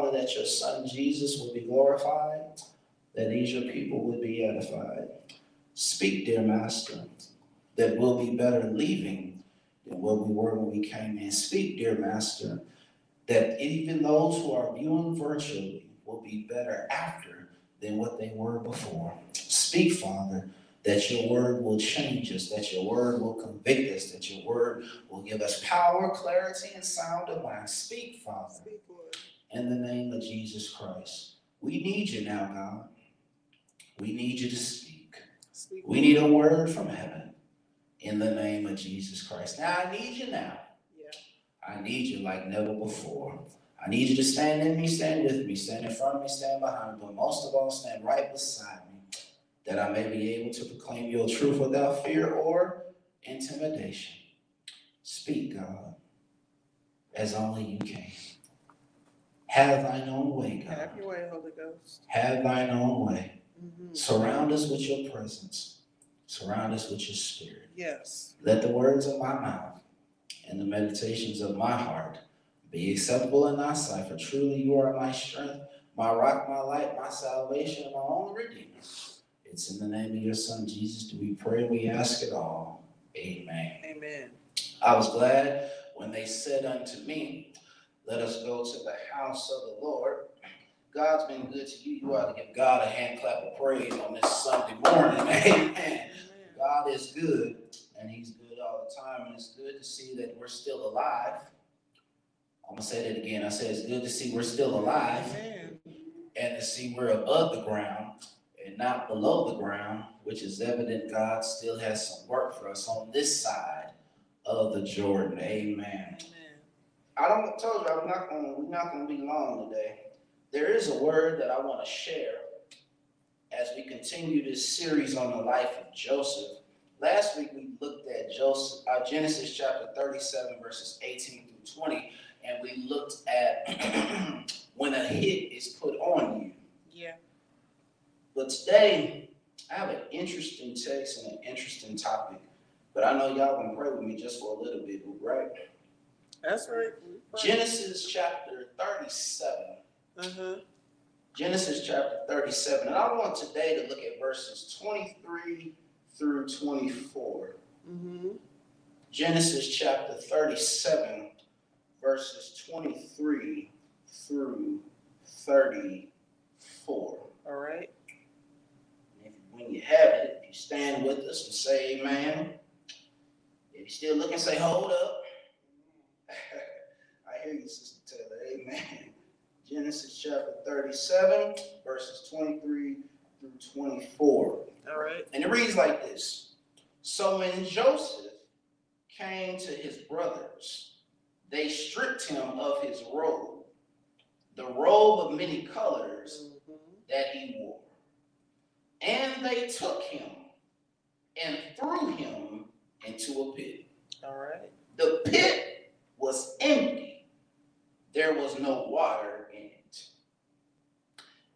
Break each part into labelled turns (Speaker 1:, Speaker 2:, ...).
Speaker 1: Father, that your son Jesus will be glorified, that these your people would be edified. Speak, dear Master, that we'll be better leaving than what we were when we came in. Speak, dear Master, that even those who are viewing virtually will be better after than what they were before. Speak, Father, that your word will change us, that your word will convict us, that your word will give us power, clarity, and sound of mind. Speak, Father,
Speaker 2: Speak.
Speaker 1: In the name of Jesus Christ. We need you now, God. We need you to speak.
Speaker 2: Speak.
Speaker 1: We need a word from heaven in the name of Jesus Christ. Now, I need you now.
Speaker 2: Yeah.
Speaker 1: I need you like never before. I need you to stand in me, stand with me, stand in front of me, stand behind me, but most of all, stand right beside me, that I may be able to proclaim your truth without fear or intimidation. Speak, God, as only you can. Have thine own way, God.
Speaker 2: Have your way, Holy Ghost.
Speaker 1: Have thine own way.
Speaker 2: Mhm.
Speaker 1: Surround us with your presence. Surround us with your spirit.
Speaker 2: Yes.
Speaker 1: Let the words of my mouth and the meditations of my heart be acceptable in thy sight, for truly you are my strength, my rock, my light, my salvation, and my only redeemer. It's in the name of your son Jesus do we pray, we ask it all. Amen.
Speaker 2: Amen.
Speaker 1: I was glad when they said unto me, Let us go to the house of the Lord. God's been good to you. You ought to give God a hand clap of praise on this Sunday morning. Amen. God is good, and He's good all the time, and it's good to see that we're still alive. I'm gonna say that again. I said it's good to see we're still alive, and to see we're above the ground and not below the ground, which is evident God still has some work for us on this side of the Jordan. Amen.
Speaker 2: Amen.
Speaker 1: I don't told you I'm not gonna we're not gonna be long today. There is a word that I want to share as we continue this series on the life of Joseph. Last week we looked at Joseph, uh, Genesis chapter 37 verses 18 through 20, and we looked at when a hit is put on you.
Speaker 2: Yeah.
Speaker 1: But today I have an interesting text and an interesting topic. But I know y'all gonna pray with me just for a little bit, right?
Speaker 2: That's right.
Speaker 1: Genesis chapter 37.
Speaker 2: Uh-huh.
Speaker 1: Genesis chapter 37. And I want today to look at verses 23 through 24.
Speaker 2: Mm-hmm.
Speaker 1: Genesis chapter 37, verses 23 through 34.
Speaker 2: All right.
Speaker 1: If, when you have it, if you stand with us and say amen. If you're still looking, say hold up. I hear you, Sister Taylor. Amen. Genesis chapter 37, verses 23 through 24.
Speaker 2: All right.
Speaker 1: And it reads like this So when Joseph came to his brothers, they stripped him of his robe, the robe of many colors
Speaker 2: Mhm.
Speaker 1: that he wore. And they took him and threw him into a pit.
Speaker 2: All right.
Speaker 1: The pit was empty, there was no water in it.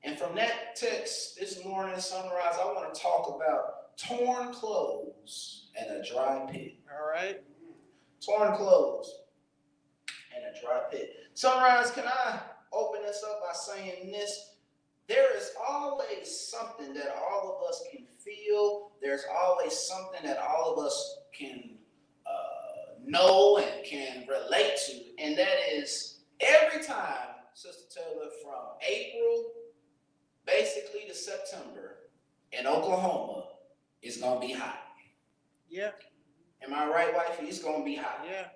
Speaker 1: And from that text this morning, sunrise, I want to talk about torn clothes and a dry pit.
Speaker 2: All right.
Speaker 1: Torn clothes and a dry pit. Sunrise, can I open this up by saying this? There is always something that all of us can feel. There's always something that all of us can uh, know and can relate to. And that is every time, Sister Taylor, from April basically to September in Oklahoma, it's going to be hot.
Speaker 2: Yeah.
Speaker 1: Am I right, wifey? It's going to be hot.
Speaker 2: Yeah.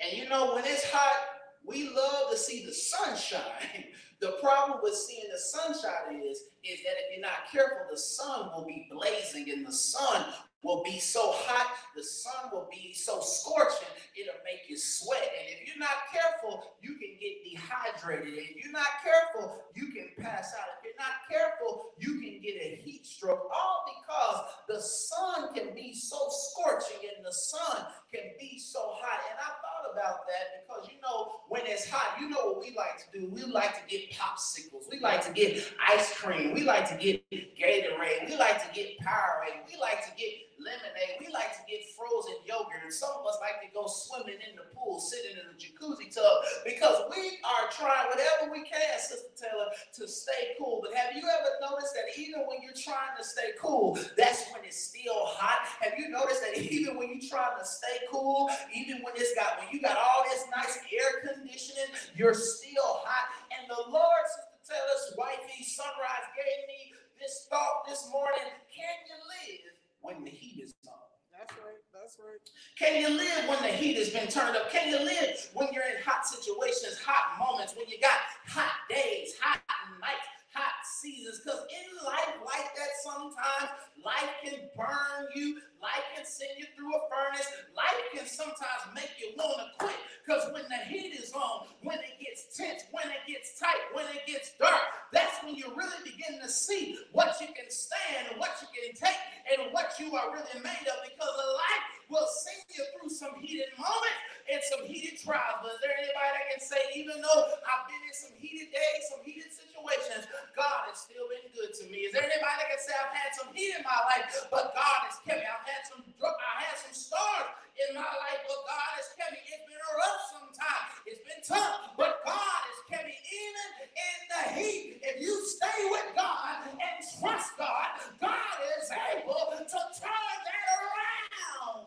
Speaker 1: And you know, when it's hot, we love to see the sunshine. the problem with seeing the sunshine is, is that if you're not careful, the sun will be blazing and the sun will be so hot, the sun will be so scorching, it'll make you sweat. And if you're not careful, you can get dehydrated. If you're not careful, you can pass out. If you're not careful, you can get a heat stroke, all because the sun can be so scorching and the sun can be so hot. And I thought about that because you know when it's hot, you know what we like to do. We like to get popsicles. We like to get ice cream. We like to get Gatorade. We like to get Powerade. We like to get lemonade. We like to get frozen yogurt. And some of us like to go swimming in the pool, sitting in the jacuzzi tub because we are trying whatever we can, Sister Taylor, to stay cool. But have you ever noticed that even when you're trying to stay cool, that's when it's still hot? Have you noticed that even when you're trying to stay cool, even when it's got when you got all this nice air conditioning, you're still hot. And the Lord, Sister Taylor's wifey, Sunrise gave me this thought this morning. Can you live when the heat is on?
Speaker 2: That's right. That's right.
Speaker 1: Can you live when the heat has been turned up? Can you live when you're in hot situations, hot moments, when you got hot days, hot nights, hot seasons? Because in life like that, sometimes life can burn you, life can send you through a furnace, life can sometimes make you want to quit. Because when the heat is on, when it gets tense, when it gets tight, when it gets dark, that's when you really begin to see what you can stand and what you can take and what you are really made of. Because life will send you through some heated moments and some heated trials. But is there anybody that can say, even though I've been in some heated days, some heated situations, God has still been good to me? Is there anybody that can say, I've had some heat in my life, but God has kept me? I've had some, I had some stars in my life, but God has kept me. It's been rough sometimes. It's been tough, but God has kept even in the heat. If you stay with God and trust God, God is able to turn that around.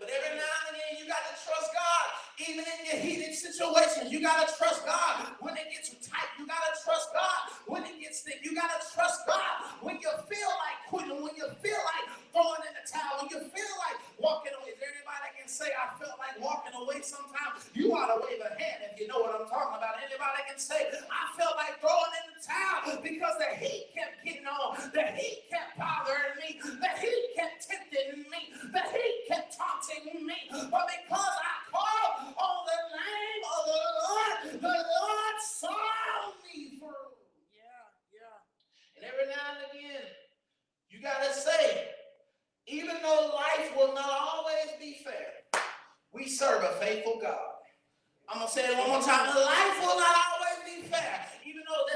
Speaker 1: But every now and then you got to trust God, even in your heated situations. You got to trust God when it gets tight. You got to trust God when it gets thick. You got to trust God when you feel like quitting, when you feel like throwing in the towel, when you feel like walking away. Is there anybody that can say, I felt like walking away sometimes? You ought to wave a hand if you know what I'm talking about. Anybody can say, I felt like throwing in the towel because the heat kept getting on, the heat kept bothering me, the heat kept tempting me, the heat kept taunting me. But because I called on the name of the Lord, the Lord saw me through.
Speaker 2: Yeah. Yeah.
Speaker 1: And every now and again, you got to say, even though life will not always be fair, we serve a faithful God. I'm going to say it one more time. Life will not always.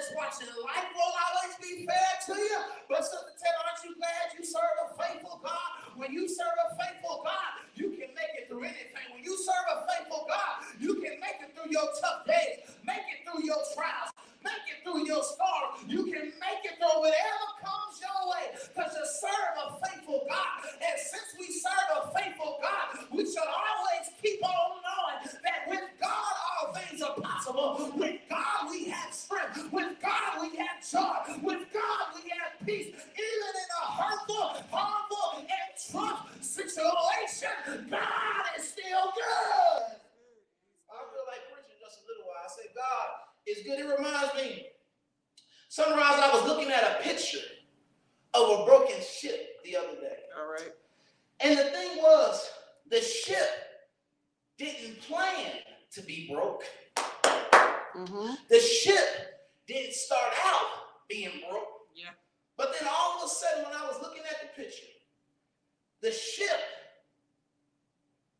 Speaker 1: That's watching, life won't always be fair to you. But Sister Taylor, aren't you glad you serve a faithful God? When you serve a faithful God, you can make it through anything. When you serve a faithful God, you can make it through your tough days, make it through your trials, make it through your storms. You can make it through whatever comes your way because you serve a faithful God. And since we serve a faithful God, we should always keep on knowing that with God all things are possible. With God we have strength. With God we have joy. With God we have peace. Even in a hurtful, harmful, and tough situation, God is still good. I feel like preaching just a little while. I say, God is good. It reminds me. Sunrise, I was looking at a picture of a broken ship the other day.
Speaker 2: All right.
Speaker 1: And the thing was, the ship didn't plan to be broke.
Speaker 2: Mm-hmm.
Speaker 1: The ship didn't start out being broke.
Speaker 2: Yeah.
Speaker 1: But then all of a sudden, when I was looking at the picture, the ship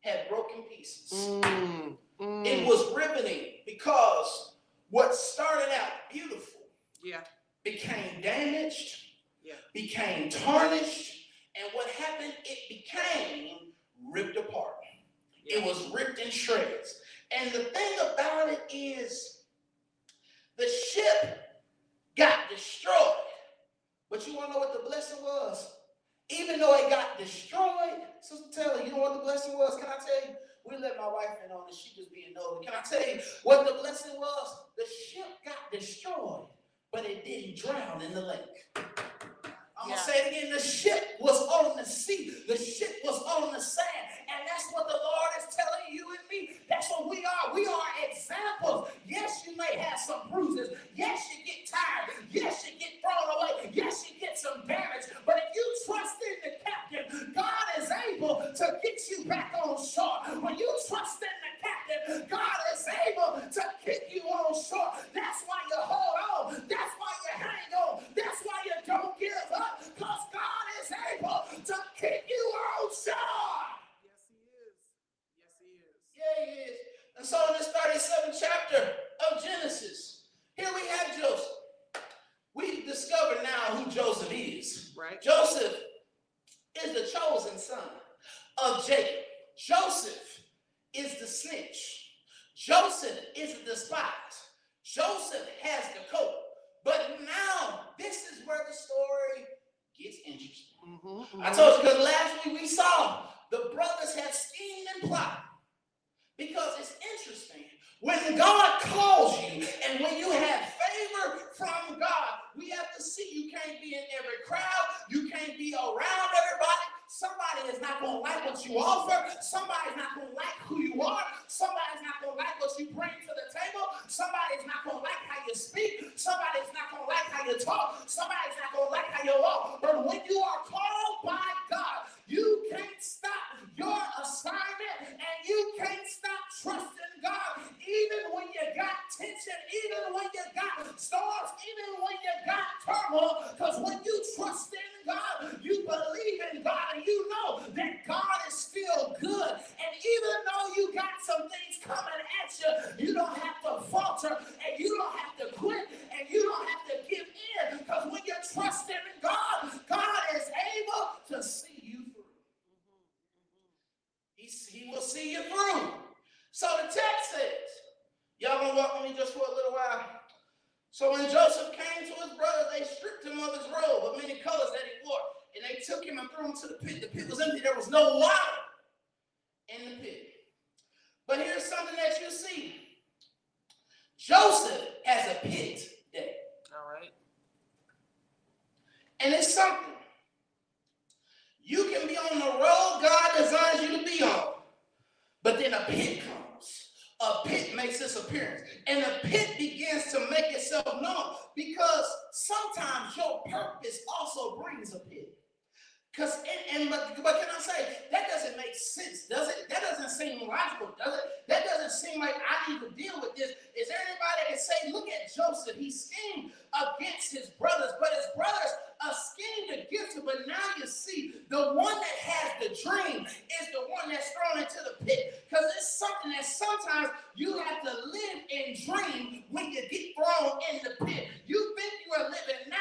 Speaker 1: had broken pieces.
Speaker 2: Mm. Mm.
Speaker 1: It was riveting because what started out beautiful
Speaker 2: Yeah.
Speaker 1: became damaged,
Speaker 2: Yeah.
Speaker 1: became tarnished, and what happened, it became ripped apart. It was ripped in shreds. And the thing about it is, the ship got destroyed. But you want to know what the blessing was? Even though it got destroyed, Sister Taylor, you know what the blessing was? Can I tell you? We let my wife in on it. She just being nosy. Can I tell you what the blessing was? The ship got destroyed, but it didn't drown in the lake. I'm
Speaker 2: Yeah.
Speaker 1: gonna say it again. The ship was on the sea. The ship was on the sand. And that's what the Lord is you and me. That's what we are. We are examples. Yes, you may have some bruises. Yes, you get tired. Yes, you get thrown away. Yes, you get some damage. But if you trust in the captain, God is able to get you back on shore. When you trust in the captain, God is able to keep you on shore. That's why you hold on. That's why you hang on. That's why you don't give up. Because God is able to keep you on shore
Speaker 2: is. And
Speaker 1: so in this 37th chapter of Genesis, here we have Joseph. We discover now who Joseph
Speaker 2: is. Right.
Speaker 1: Joseph is the chosen son of Jacob. Joseph is the snitch. Joseph is the spy. Joseph has the coat. But now this is where the story gets interesting.
Speaker 2: Mm-hmm,
Speaker 1: mm-hmm.
Speaker 2: I
Speaker 1: told you because last week When God calls you and when you have favor from God, we have to see you can't be in every crowd, you can't be around everybody. Somebody is not going to like what you offer. Somebody's not going to like who you are. Somebody's not going to like what you bring to the table. Somebody's not going to like how you speak. Somebody's not going to like how you talk. Somebody's not going to like how you walk. But when you are called that God is still good. And even though you got some things coming at you, you don't have to falter and you don't have to quit and you don't have to give in because when you're trusting in God, God is able to see you through. He will see you through. So the text says, y'all gonna walk with me just for a little while. So when Joseph came to his brothers, they stripped him of his robe of many colors that he wore, and they took him and threw him to the pit. The pit was empty, there was no water in the pit. But here's something that you see Joseph has a pit day,
Speaker 2: All right.
Speaker 1: and it's something. You can be on the road God designs you to be on, but then a pit comes. A pit makes its appearance, and the pit begins to make itself known because sometimes your purpose also brings a pit. Because and, but, but can I say that doesn't make sense, does it? That doesn't seem logical, does it? That doesn't seem like I need to deal with this. Is there anybody that can say, look at Joseph? He schemed against his brothers, but his brothers uh, schemed against him. But now you see, the one that has the dream is the one that's thrown into the pit. Because it's something that sometimes you have to live and dream when you get thrown in the pit. You think you are living now,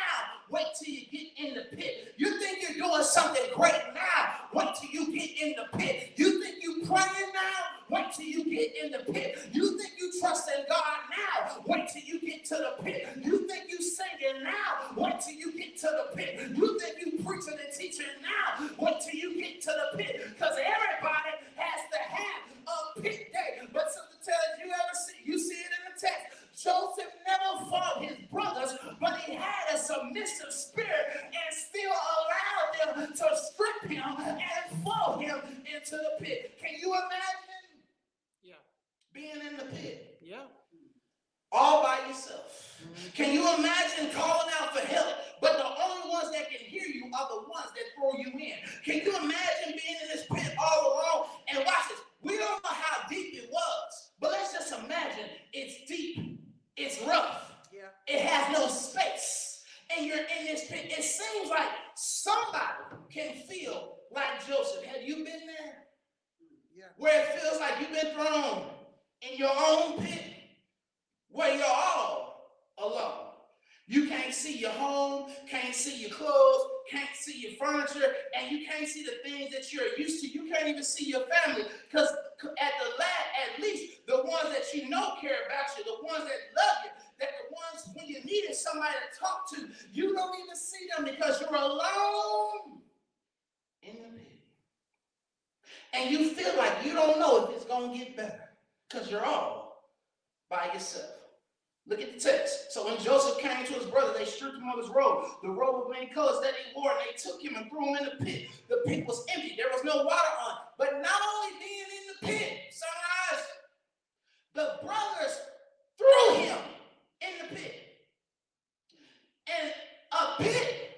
Speaker 1: wait till you get in the pit. You think you're doing something great now, wait till you get in the pit. You think you're praying now, wait till you get in the pit. You think you trust in God now, wait till you get to the pit. You think you singing now, wait till you get to the pit. You think you preaching and teaching now, wait till you get to the pit. Because everybody has to have a pit day. But something tells you ever see, you see it in the text. Joseph never fought his brothers, but he had a submissive spirit and still allowed them to strip him and throw him into the pit. Can you imagine
Speaker 2: Yeah.
Speaker 1: being in the pit
Speaker 2: Yeah.
Speaker 1: All by yourself? Can you imagine calling out for help, but the only ones that can hear you are the ones that throw you in? Can you imagine being in this pit all alone? And watch this. We don't know how deep it was, but let's just imagine it's deep, it's rough,
Speaker 2: Yeah.
Speaker 1: it has no space, and you're in this pit. It seems like somebody can feel like Joseph. Have you been there?
Speaker 2: Yeah.
Speaker 1: where it feels like you've been thrown in your own pit, where you're all alone. You can't see your home, can't see your clothes, can't see your furniture, and you can't see the things that you're used to. You can't even see your family because at the last, at least the ones that you know care about you, the ones that love you, that the ones when you needed somebody to talk to, you don't even see them because you're alone in the and you feel like you don't know if it's going to get better because you're all by yourself. Look at the text. So when Joseph came to his brother, they stripped him of his robe, the robe of many colors that he wore, and they took him and threw him in the pit. The pit was empty, there was no water on. But not only being in the pit, sunrise, the brothers threw him in the pit. And a pit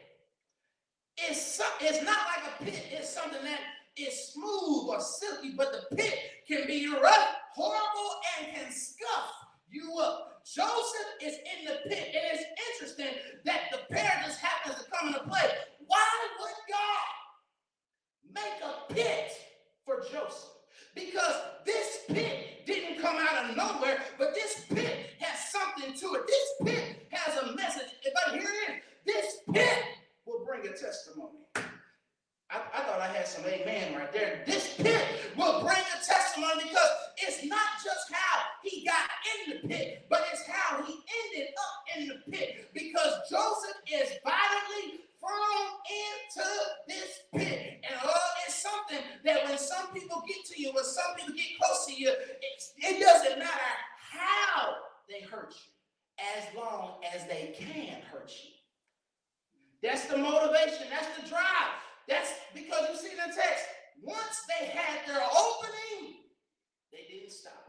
Speaker 1: is, so, it's not like a pit, it's something that is smooth or silky, but the pit can be rough, horrible, and can scuff you up. Joseph is in the pit, and it's interesting that the just happens to come into play. Why would God make a pit for Joseph? Because this pit didn't come out of nowhere, but this pit has something to it. This pit has a message. But here it is. This pit will bring a testimony. I, I thought I had some amen right there. This pit will bring a testimony because it's not just how got in the pit, but it's how he ended up in the pit because Joseph is violently thrown into this pit. And oh, it's something that when some people get to you, when some people get close to you, it, it doesn't matter how they hurt you, as long as they can hurt you. That's the motivation, that's the drive. That's because you see in the text, once they had their opening, they didn't stop.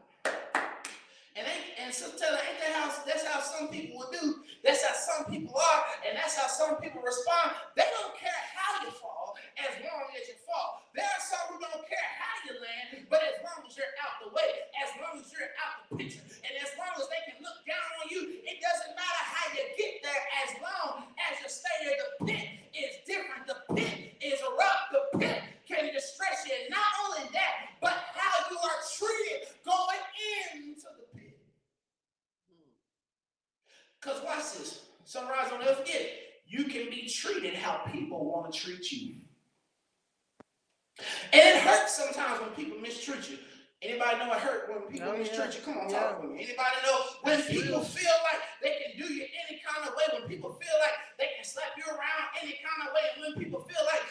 Speaker 1: And ain't, and so tell her, ain't that how that's how some people will do. That's how some people are, and that's how some people respond. They don't care how you fall, as long as you fall. There are some who don't care how you land, but as long as you're out the way, as long as you're out the picture, and as long as they can look down on you, it doesn't matter how you get there, as long as you stay there. The pit is different. The pit is rough. The pit can distress you. And not only that, but how you are treated going into the pit. Because watch this. Sunrise on earth, forget it. You can be treated how people want to treat you. And it hurts sometimes when people mistreat you. Anybody know it hurt when people
Speaker 2: Oh, yeah.
Speaker 1: mistreat you? Come on,
Speaker 2: Yeah.
Speaker 1: talk with me. Anybody know when
Speaker 2: That's
Speaker 1: people
Speaker 2: real.
Speaker 1: feel like they can do you any kind of way, when people feel like they can slap you around any kind of way, when people feel like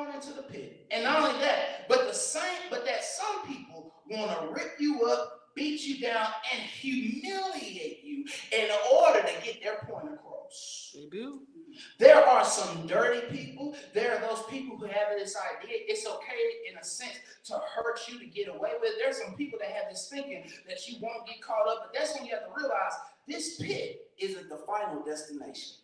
Speaker 1: thrown into the pit. And not only that, but the same, but that some people want to rip you up, beat you down, and humiliate you in order to get their point across.
Speaker 2: They do.
Speaker 1: There are some dirty people. There are those people who have this idea. It's okay, in a sense, to hurt you to get away with. There's some people that have this thinking that you won't get caught up. But that's when you have to realize this pit isn't the final destination.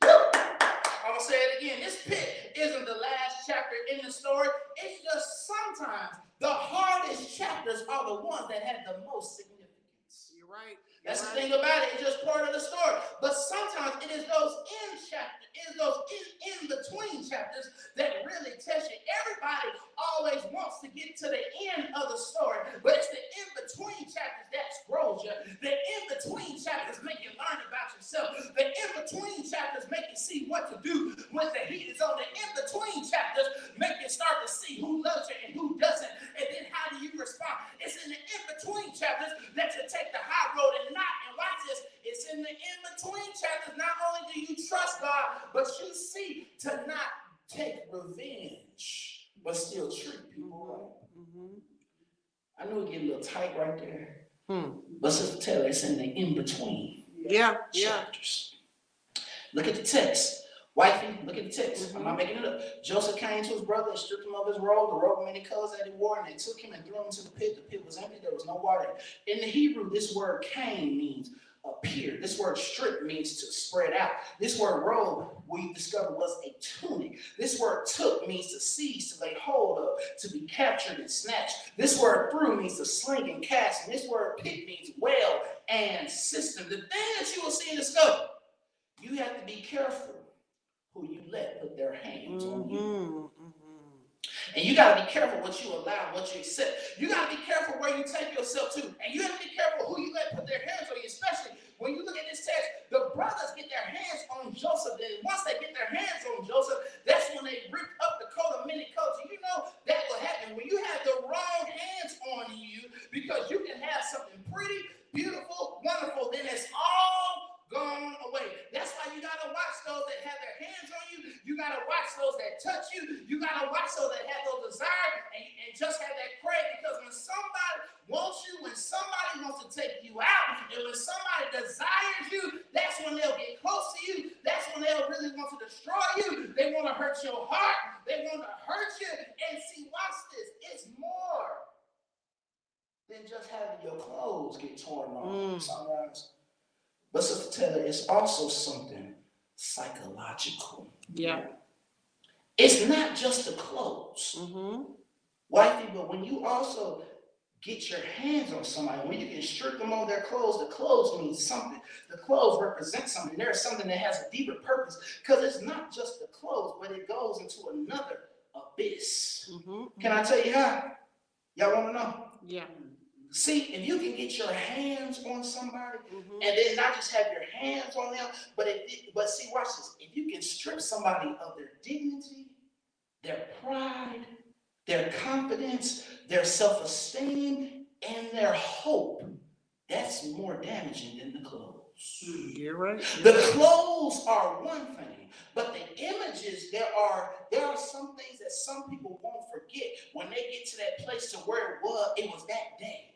Speaker 1: I'm gonna say it again. This pit isn't the last chapter in the story. It's just sometimes the hardest chapters are the ones that have the most significance.
Speaker 2: You're right.
Speaker 1: That's the thing about it. It's just part of the story. But sometimes it is those in chapters, it is those in, in between chapters that really test you. Everybody always wants to get to the end of the story, but it's the in between chapters that grows you. The in between chapters make you learn about yourself. The in between chapters make you see what to do when the heat is on. The in between chapters make you start to see who loves you and who doesn't, and then how do you respond. It's in the in between chapters that you take the high road and not. And watch this. It's in the in between chapters. Not only do you trust God, but you see to not take revenge, but still treat people right.
Speaker 2: Mm-hmm.
Speaker 1: I know it get a little tight right there.
Speaker 2: Hmm.
Speaker 1: But Sister Taylor, it's in the in between
Speaker 2: Yeah. Yeah.
Speaker 1: chapters. Look at the text. Wifey, look at the text. I'm
Speaker 2: Mhm.
Speaker 1: not making it up. Joseph came to his brother and stripped him of his robe, the robe of many colors that he wore, and they took him and threw him into the pit. The pit was empty, there was no water. In the Hebrew, this word came means appear. This word strip means to spread out. This word robe, we discovered, was a tunic. This word took means to seize, to lay hold of, to be captured and snatched. This word threw means to sling and cast. And this word pit means well and cistern. The thing that you will see and discover, you have to be careful who you let put their hands mm-hmm. on you.
Speaker 2: Mm-hmm, mm-hmm.
Speaker 1: And you got to be careful what you allow, what you accept. You got to be careful where you take yourself to. And you have to be careful who you let put their hands on you, especially when you look at this text. The brothers get their hands on Joseph. and once they get their hands on Joseph, that's when they rip up the coat of many coats. You know that will happen when you have the wrong hands on you because you can have something pretty, beautiful, wonderful. Then it's all gone away. That's why you got to watch those that have their hands on you. You got to watch those that touch you. You got to watch those that have those desires and, and just have that crave because when somebody wants you, when somebody wants to take you out, and when somebody desires you, that's when they'll get close to you. That's when they'll really want to destroy you. They want to hurt your heart. They want to hurt you. And see, watch this. It's more than just having your clothes get torn off
Speaker 2: mm.
Speaker 1: sometimes but Sister Taylor, it's also something psychological.
Speaker 2: Yeah.
Speaker 1: It's not just the clothes,
Speaker 2: Mm-hmm.
Speaker 1: wifey, but when you also get your hands on somebody, when you can strip them on their clothes, the clothes mean something. The clothes represent something. There's something that has a deeper purpose because it's not just the clothes, but it goes into another abyss.
Speaker 2: Mm-hmm.
Speaker 1: Can I tell you how? Y'all want to know?
Speaker 2: Yeah.
Speaker 1: See, if you can get your hands on somebody,
Speaker 2: Mm-hmm.
Speaker 1: and then not just have your hands on them, but if but see, watch this. If you can strip somebody of their dignity, their pride, their confidence, their self-esteem, and their hope, that's more damaging than the clothes.
Speaker 2: You're right.
Speaker 1: The clothes are one thing, but the images there are there are some things that some people won't forget when they get to that place to where it was it was that day,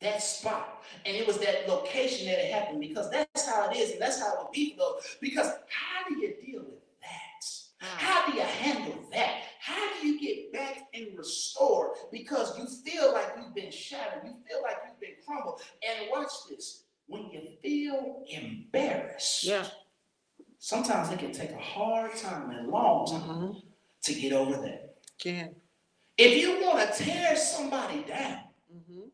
Speaker 1: that spot, and it was that location that it happened because that's how it is and that's how it will be for those. Because how do you deal with that?
Speaker 2: Ah,
Speaker 1: How do you handle that? How do you get back and restored? Because you feel like you've been shattered, you feel like you've been crumbled. And watch this when you feel embarrassed,
Speaker 2: Yeah.
Speaker 1: sometimes it can take a hard time and long time
Speaker 2: Mm-hmm.
Speaker 1: to get over that.
Speaker 2: Can.
Speaker 1: If you want to tear somebody down,
Speaker 2: Mm-hmm.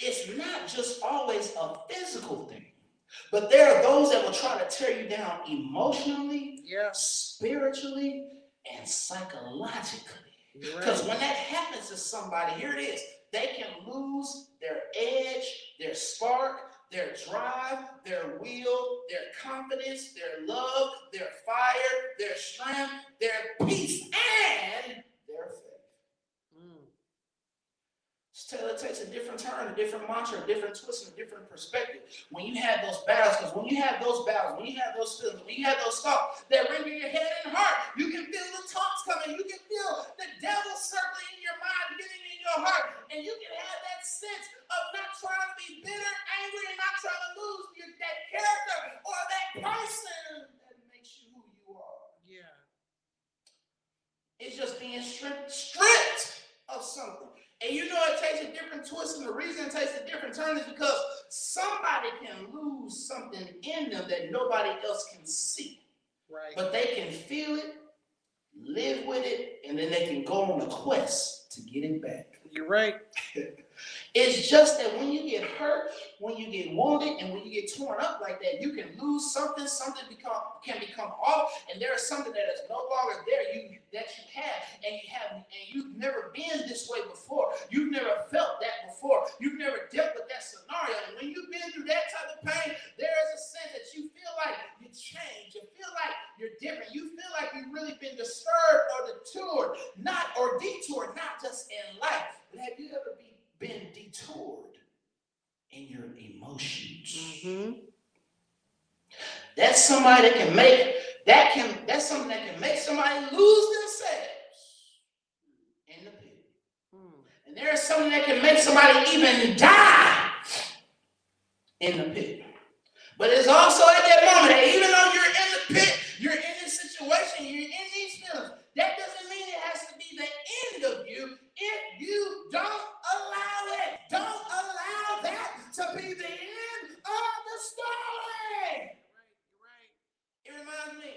Speaker 1: It's not just always a physical thing, but there are those that will try to tear you down emotionally,
Speaker 2: Yeah.
Speaker 1: spiritually, and psychologically. Because
Speaker 2: right.
Speaker 1: when that happens to somebody, here it is, they can lose their edge, their spark, their drive, their will, their confidence, their love, their fire, their strength, their peace, and their faith.
Speaker 2: Mm.
Speaker 1: Taylor takes a different turn, a different mantra, a different twist, and a different perspective. When you have those battles, because when you have those battles, when you have those feelings, when you have those thoughts that ring in your head and heart, you can feel the taunts coming. You can feel the devil circling in your mind, getting in your heart, and you can have that sense of not trying to be bitter, angry, and not trying to lose your, that character or that person that makes you who you are.
Speaker 2: Yeah.
Speaker 1: It's just being stripped, stripped of something. And you know it takes a different twist, and the reason it takes a different turn is because somebody can lose something in them that nobody else can see.
Speaker 2: Right.
Speaker 1: But they can feel it, live with it, and then they can go on a quest to get it back.
Speaker 2: You're right.
Speaker 1: It's just that when you get hurt, when you get wounded, and when you get torn up like that, you can lose something. Something become can become off, and there is something that is no longer there. You that you have, and you have, and you've never been this way before. You've never felt that before. You've never dealt with that scenario. And when you've been through that type of pain, there is a sense that you feel like you change. You feel like you're different. You feel like you've really been disturbed or detoured, not or detoured, not just in life, but have you ever be, been detoured in your emotions?
Speaker 2: Mm-hmm.
Speaker 1: That's somebody that can make that can that's something that can make somebody lose themselves in the pit.
Speaker 2: Mm.
Speaker 1: And there is something that can make somebody even die in the pit. But it's also at that moment that even though you're in the pit, you're in this situation, you're in these feelings, that doesn't mean it has to be the end of you if you don't allow it. Don't allow that to be the end of the story.
Speaker 2: Right.
Speaker 1: It reminds me,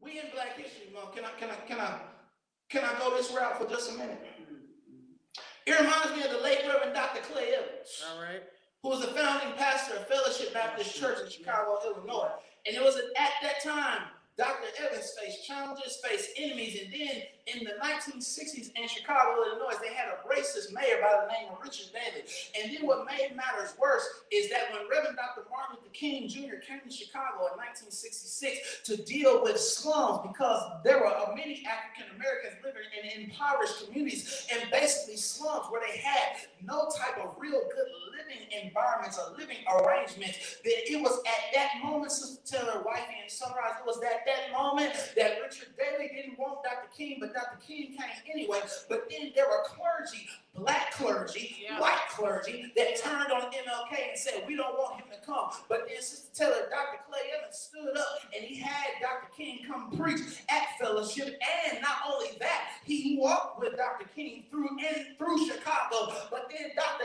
Speaker 1: we in Black History Month. Can I, can I, can I, can I go this route for just a minute? It reminds me of the late Reverend Dr. Clay Evans,
Speaker 2: All right.
Speaker 1: who was the founding pastor of Fellowship Baptist Church in Chicago, Illinois. And it was at that time Dr. Evans faced challenges, faced enemies, and then in the 1960s in Chicago, Illinois, they had a racist mayor by the name of Richard Daley. And then what made matters worse is that when Reverend Dr. Martin Luther King Jr. came to Chicago in 1966 to deal with slums because there were many African Americans living in impoverished communities and basically slums where they had no type of real good living living environments or living arrangements that it was at that moment, Sister wife and Sunrise, it was at that moment that Richard Daley didn't want Dr. King, but Dr. King came anyway. But then there were clergy, black clergy,
Speaker 2: yeah.
Speaker 1: white clergy, that turned on MLK and said, we don't want him to come. But then Sister Taylor, Dr. Clay Evans stood up and he had Dr. King come preach at fellowship. And not only that, he walked with Dr. King through and through Chicago. But then Dr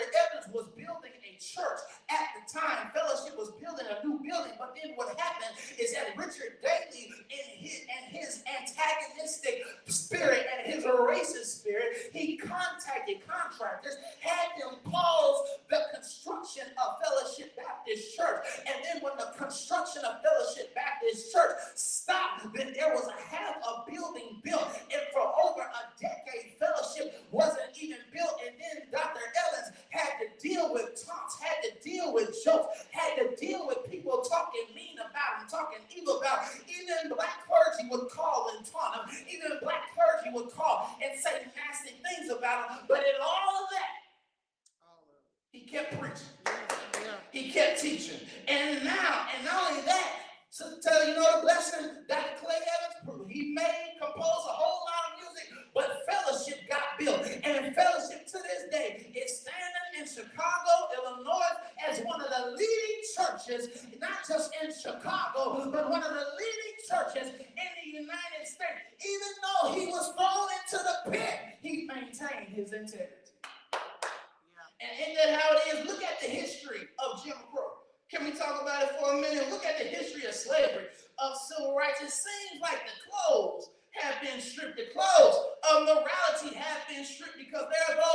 Speaker 1: time, fellowship was building a new building. But then what happened is that Richard Daley in his, and his antagonistic spirit and his racist spirit, he contacted contractors, had them pause the construction of Fellowship Baptist Church. And then when the construction of Fellowship Baptist Church stopped, then there was a half a building stripped. The clothes of morality have been stripped because there are those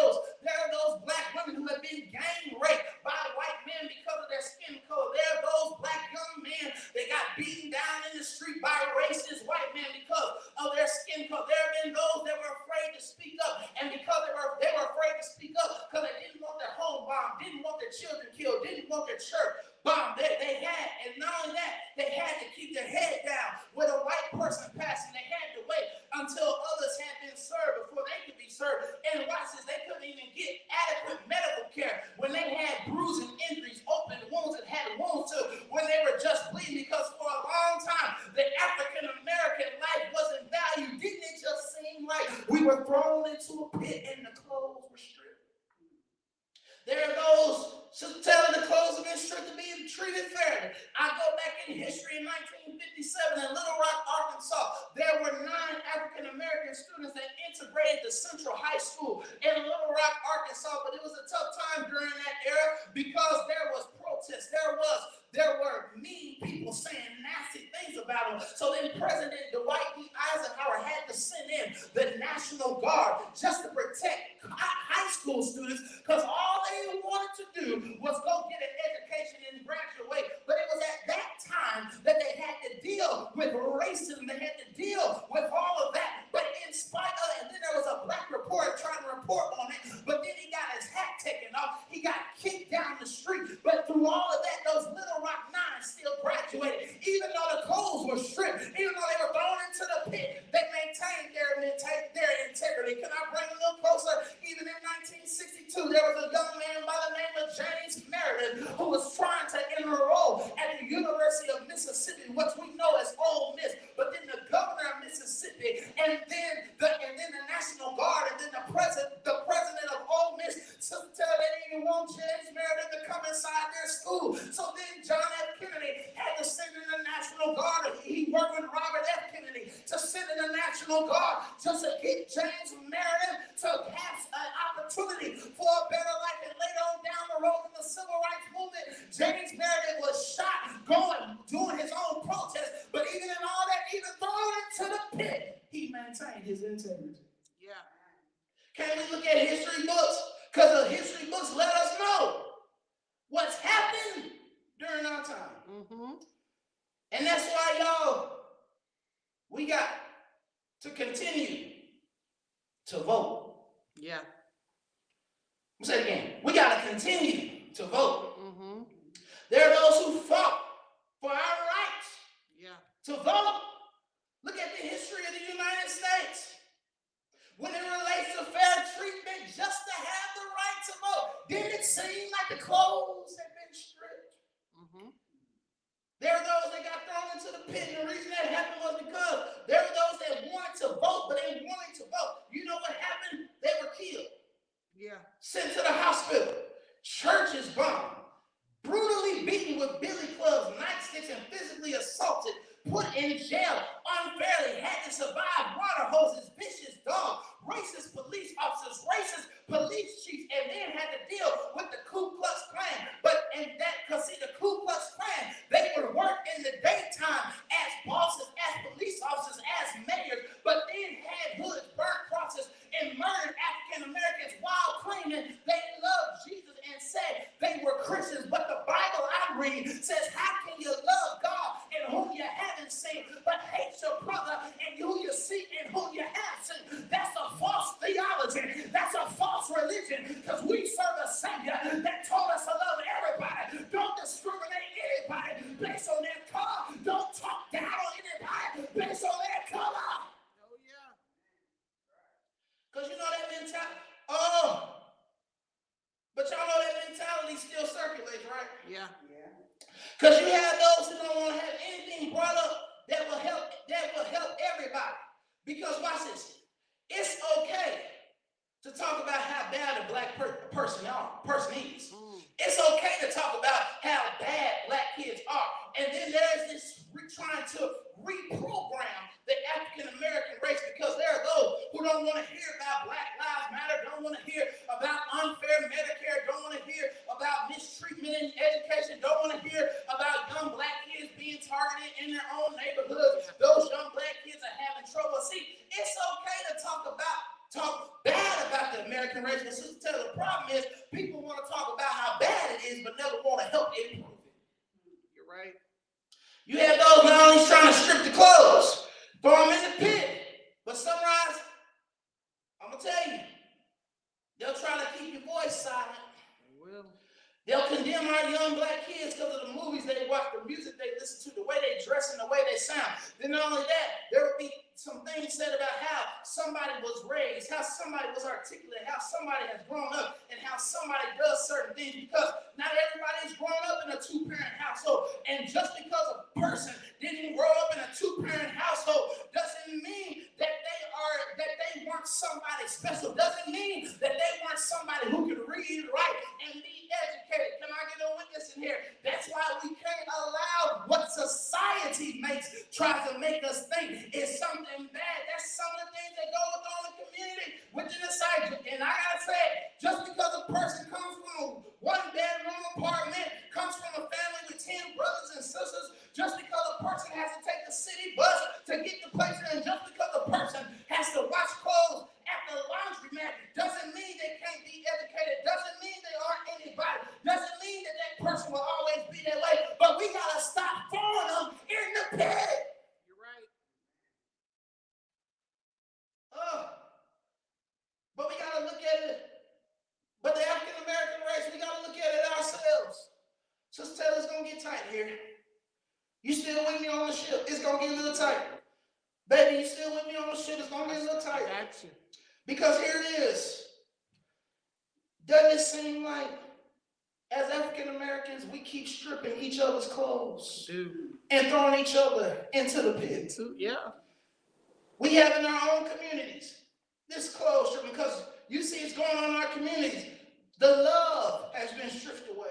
Speaker 1: James Meredith to come inside their school. So then John F. Kennedy had to send in the National Guard. He worked with Robert F. Kennedy to send in the National Guard just to keep James Meredith to have an opportunity for a better life. And later on down the road in the civil rights movement, James Meredith was shot going, doing his own protest. But even in all that, even thrown into the pit, he maintained his integrity.
Speaker 2: Yeah.
Speaker 1: Can we look at history books? Because the history books let us know what's happened during our time.
Speaker 2: Mm-hmm.
Speaker 1: And that's why, y'all, we got to continue to vote.
Speaker 2: Yeah.
Speaker 1: I'll say it again. We got to continue to vote.
Speaker 2: Mm-hmm.
Speaker 1: There are those who fought for our rights
Speaker 2: yeah.
Speaker 1: to vote. Look at the history of the United States when it relates to fair treatment just to have the right to vote. Didn't it seem like the clothes had been stripped?
Speaker 2: Mm-hmm.
Speaker 1: There are those that got thrown into the pit, and the reason that happened was because there were those that wanted to vote, but they weren't willing to vote. You know what happened? They were killed.
Speaker 2: Yeah.
Speaker 1: Sent to the hospital. Churches bombed. Brutally beaten with billy clubs, nightsticks, and physically assaulted. Put in jail unfairly. Had to survive water hoses, bitches, racist police officers, racist police chiefs, and then had to deal with the Ku Klux Klan. But in that, because see, the Ku Klux Klan, they would work in the daytime as bosses, as police officers, as mayors, but then had hoods, burnt crosses, and murdered African Americans while claiming they loved Jesus and said they were Christians. But the Bible I read says, How can you love God and whom you haven't seen, but hate your brother and who you see and whom you have seen? That's a false theology. That's a false religion because we serve a Savior that told us to love everybody. Don't discriminate anybody based on their color. Don't talk down on anybody based on their color.
Speaker 2: Oh, yeah.
Speaker 1: Because you know that mentality. Oh. But y'all know that mentality still circulates, right?
Speaker 2: Yeah.
Speaker 1: Because you have those who don't want to have anything brought up that will help that will help everybody. Because watch this. It's okay to talk about how bad a black per- person are, person is.
Speaker 2: Mm.
Speaker 1: It's okay to talk about how bad black kids are. And then there's this re- trying to reprogram the African American race because there are those who don't want to hear about Black Lives Matter, don't want to hear about unfair Medicare, don't want to hear about mistreatment in education, don't want to hear about young black kids being targeted in their own neighborhoods. Those young black kids are having trouble. See, it's okay to talk about talk bad about the American race. And Sister Taylor, the problem is people want to talk about how bad it is, but never want to help improve it.
Speaker 2: You're right.
Speaker 1: You have those not only trying to strip the clothes, throw them in the pit, but sunrise, I'm gonna tell you, they'll try to keep your voice silent.
Speaker 2: They will.
Speaker 1: They'll condemn our young black kids because of the movies they watch, the music they listen to, the way they dress, and the way they sound. Then not only that, there will be some things said about how somebody was raised, how somebody was articulate, how somebody has grown up, and how somebody does certain things because not everybody's grown up in a two-parent household. And just because a person didn't grow up in a two-parent household doesn't mean that they are that they weren't somebody special. Doesn't mean that they weren't somebody who could read, write, and be educated. Can I get a witness in here? That's why we can't allow what society makes tries to make us think is something bad. That's some of the things that go with on the community within the site. And I gotta say, just because a person comes from a one bedroom apartment, comes from a family with 10 brothers and sisters, just because a person has to take the city bus to get to places, and just because a person has to wash clothes at the laundromat, doesn't mean they can't be educated, doesn't mean they aren't anybody, doesn't mean that that person will always be that way. But we gotta stop throwing them in the pit.
Speaker 2: You're right.
Speaker 1: Uh, but we gotta look at it. But the African American race, we gotta look at it ourselves. Sister Taylor's gonna get tight here. You still with me on the ship? It's gonna get a little tight. Baby, you still with me on the ship? It's gonna get a little
Speaker 2: I
Speaker 1: tight.
Speaker 2: got you.
Speaker 1: Because here it is. Doesn't it seem like as African Americans, we keep stripping each other's clothes
Speaker 2: Dude.
Speaker 1: and throwing each other into the pit?
Speaker 2: Too, yeah.
Speaker 1: We have in our own communities this clothes stripping because you see it's going on in our communities. The love has been stripped away.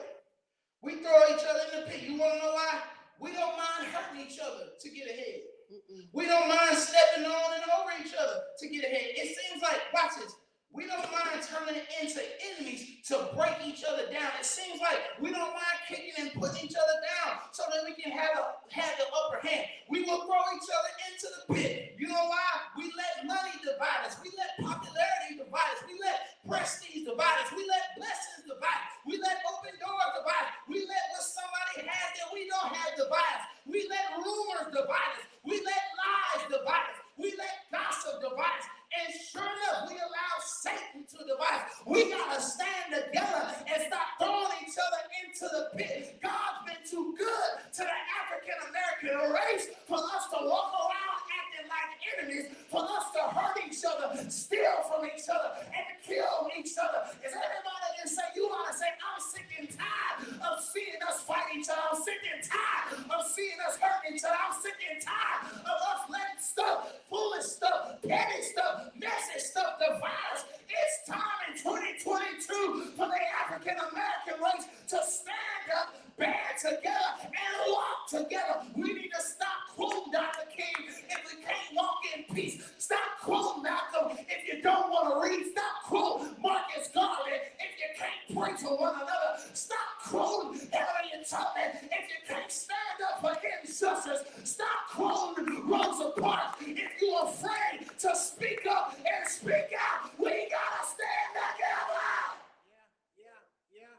Speaker 1: We throw each other in the pit. You want to know why? We don't mind hurting each other to get ahead.
Speaker 2: Mm-mm.
Speaker 1: We don't mind stepping on and over each other to get ahead. It seems like, watch this. We don't mind turning into enemies to break each other down. It seems like we don't mind kicking and putting each other down so that we can have a have the upper hand. We will throw each other into the pit. You know why? We let money divide us. We let popularity divide us. We let prestige divide us. We let blessings divide us. We let open doors divide us. We let what somebody has that we don't have divide us. We let rumors divide us. We let lies divide us. We let gossip divide us. And sure enough, we allow Satan to divide us. We gotta stand together and stop throwing each other into the pit. God's been too good to the African American race for us to walk around acting like enemies, for us to hurt each other, steal from each other, and kill each other. Is everybody can say you ought to midst of messy stuff, the virus, it's time in 2022 for the African American race to stand up, band together, and walk together. We need to stop quoting Dr. King if we can't walk in peace. Stop quoting Malcolm if you don't want to read. Stop quoting Marcus Garvey if you can't pray to one another. Stop quoting Harriet Tubman if you can't stand up for injustice. Stop quoting Rosa Parks if you're afraid to speak up and speak out. We gotta stand together.
Speaker 2: Yeah, yeah,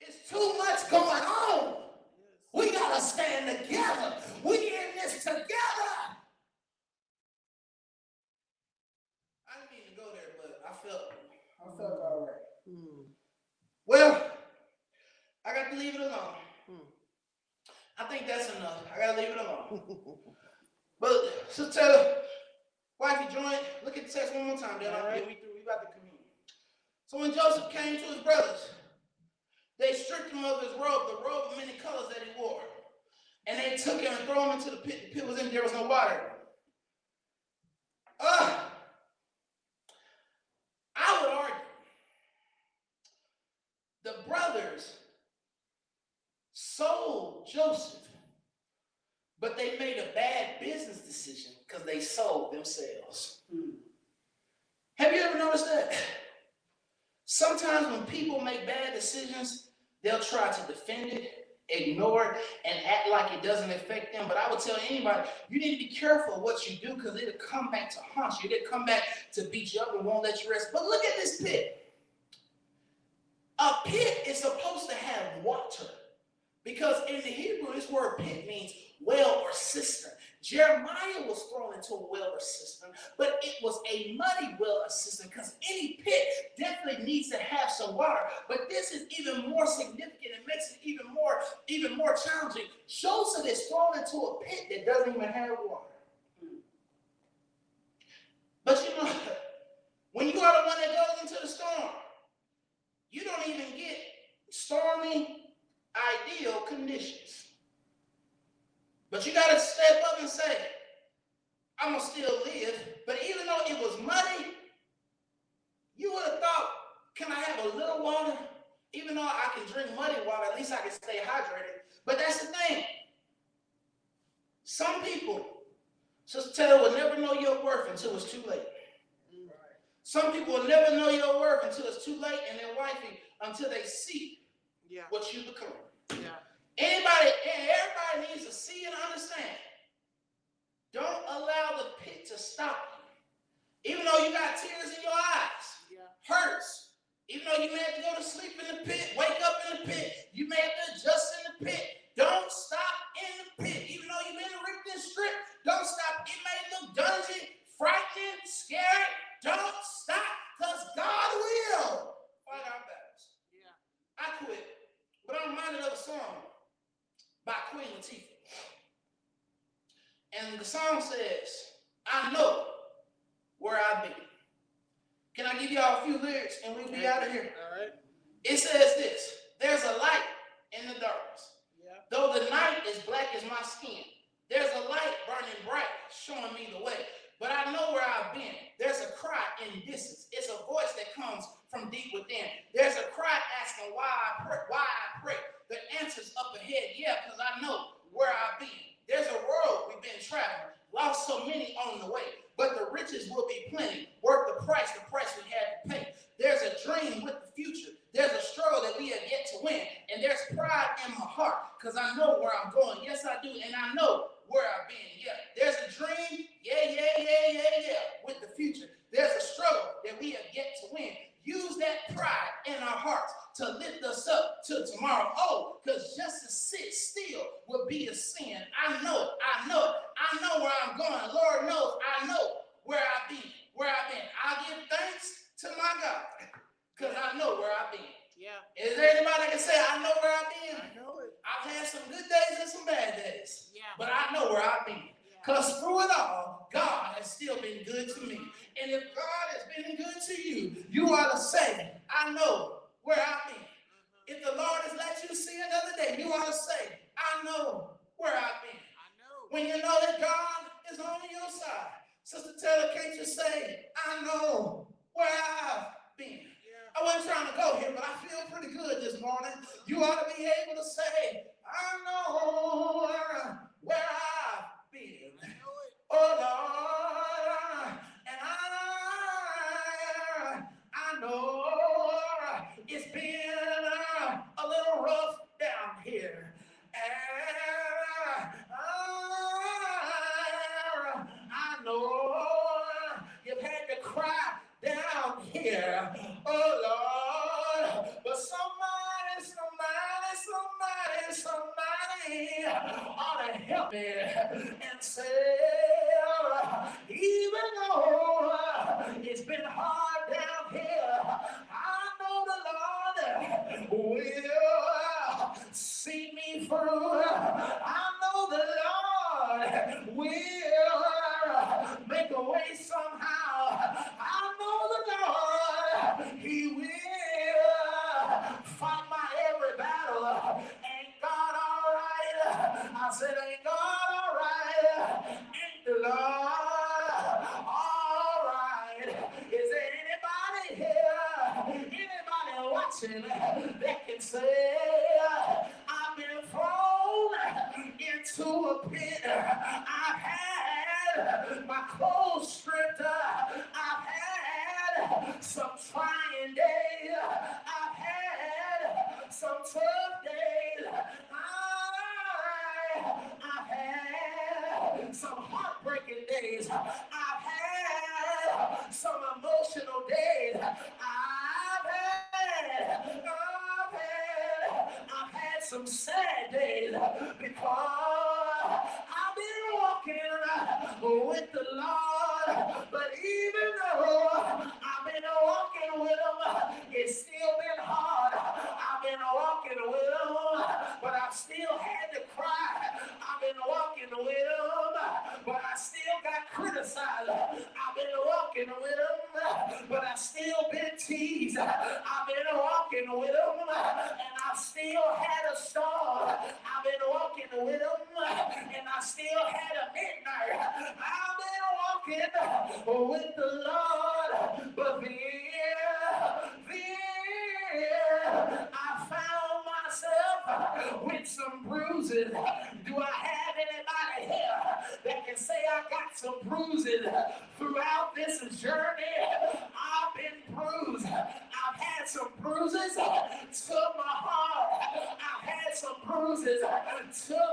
Speaker 1: It's too much going on.
Speaker 2: yeah.
Speaker 1: We gotta stand together. We in this together. I didn't mean to go there, but I felt I felt all right.
Speaker 2: Hmm.
Speaker 1: Well, I got to leave it alone.
Speaker 2: Hmm.
Speaker 1: I think that's enough. I gotta leave it alone. But Sister Taylor, wifey joint, look at the text one more time, then I'll get we through. We about to communion. So Joseph came to his brothers, they stripped him of his robe, the robe of many colors that he wore. And they took him and threw him into the pit. The pit was empty, there was no water. Ah! I would argue the brothers sold Joseph, but they made a bad business decision because they sold themselves. Have you ever noticed that? Sometimes when people make bad decisions, they'll try to defend it, ignore it, and act like it doesn't affect them. But I would tell anybody, you need to be careful what you do because it'll come back to haunt you. It'll come back to beat you up and won't let you rest. But look at this pit. A pit is supposed to have water because in the Hebrew, this word pit means well or cistern. Jeremiah was thrown into a well cistern, but it was a muddy well cistern because any pit definitely needs to have some water. But this is even more significant. It makes it even more, even more challenging. Joseph is thrown into a pit that doesn't even have water. But you know, when you are the one that goes into the storm, you don't even get stormy, ideal conditions. But you got to step up and say, I'm going to still live. But even though it was muddy, you would have thought, can I have a little water? Even though I can drink muddy water, at least I can stay hydrated. But that's the thing. Some people, Sister Taylor, will never know your worth until it's too late. Some people will never know your worth until it's too late, and their wifey until they see
Speaker 2: Yeah,
Speaker 1: what you become.
Speaker 2: yeah.
Speaker 1: Anybody, and everybody needs to see and understand. Don't allow the pit to stop you. Even though you got tears in your eyes,
Speaker 2: Yeah.
Speaker 1: hurts. Even though you may have to go to sleep in the pit, wake up in the pit, you may have to adjust in the pit. Don't stop in the pit. Even though you've been ripped and stripped, don't stop. It may look dungy, frightening, scary. Don't stop, because God will fight our battles.
Speaker 2: Yeah.
Speaker 1: I quit, but I'm reminded of a song by Queen Latifah. And the song says, I know where I've been. Can I give y'all a few lyrics and we'll be out of here?
Speaker 2: All right.
Speaker 1: It says this There's a light in the darkness.
Speaker 2: Yeah.
Speaker 1: Though the night is black as my skin, there's a light burning bright, showing me the way. But I know where I've been. There's a cry in distance. It's a voice that comes from deep within. There's a cry asking why I pray. Why I pray. The answer's up ahead. Yeah, because I know where I've been. There's a road we've been traveling. Lost so many on the way. But the riches will be plenty. Worth the price, the price we had to pay. There's a dream with the future. There's a struggle that we have yet to win. And there's pride in my heart because I know where I'm going. Yes, I do. And I know where I've been. Yeah. There's a dream. Yeah, yeah, yeah, yeah, yeah. With the future. To lift us up to tomorrow. Oh, because just still been teased. I've been walking with him, and I still had a star. I've been walking with him, and I still had a midnight. I've been walking with the Lord. Yeah.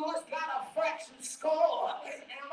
Speaker 1: Lewis got a fraction score. Am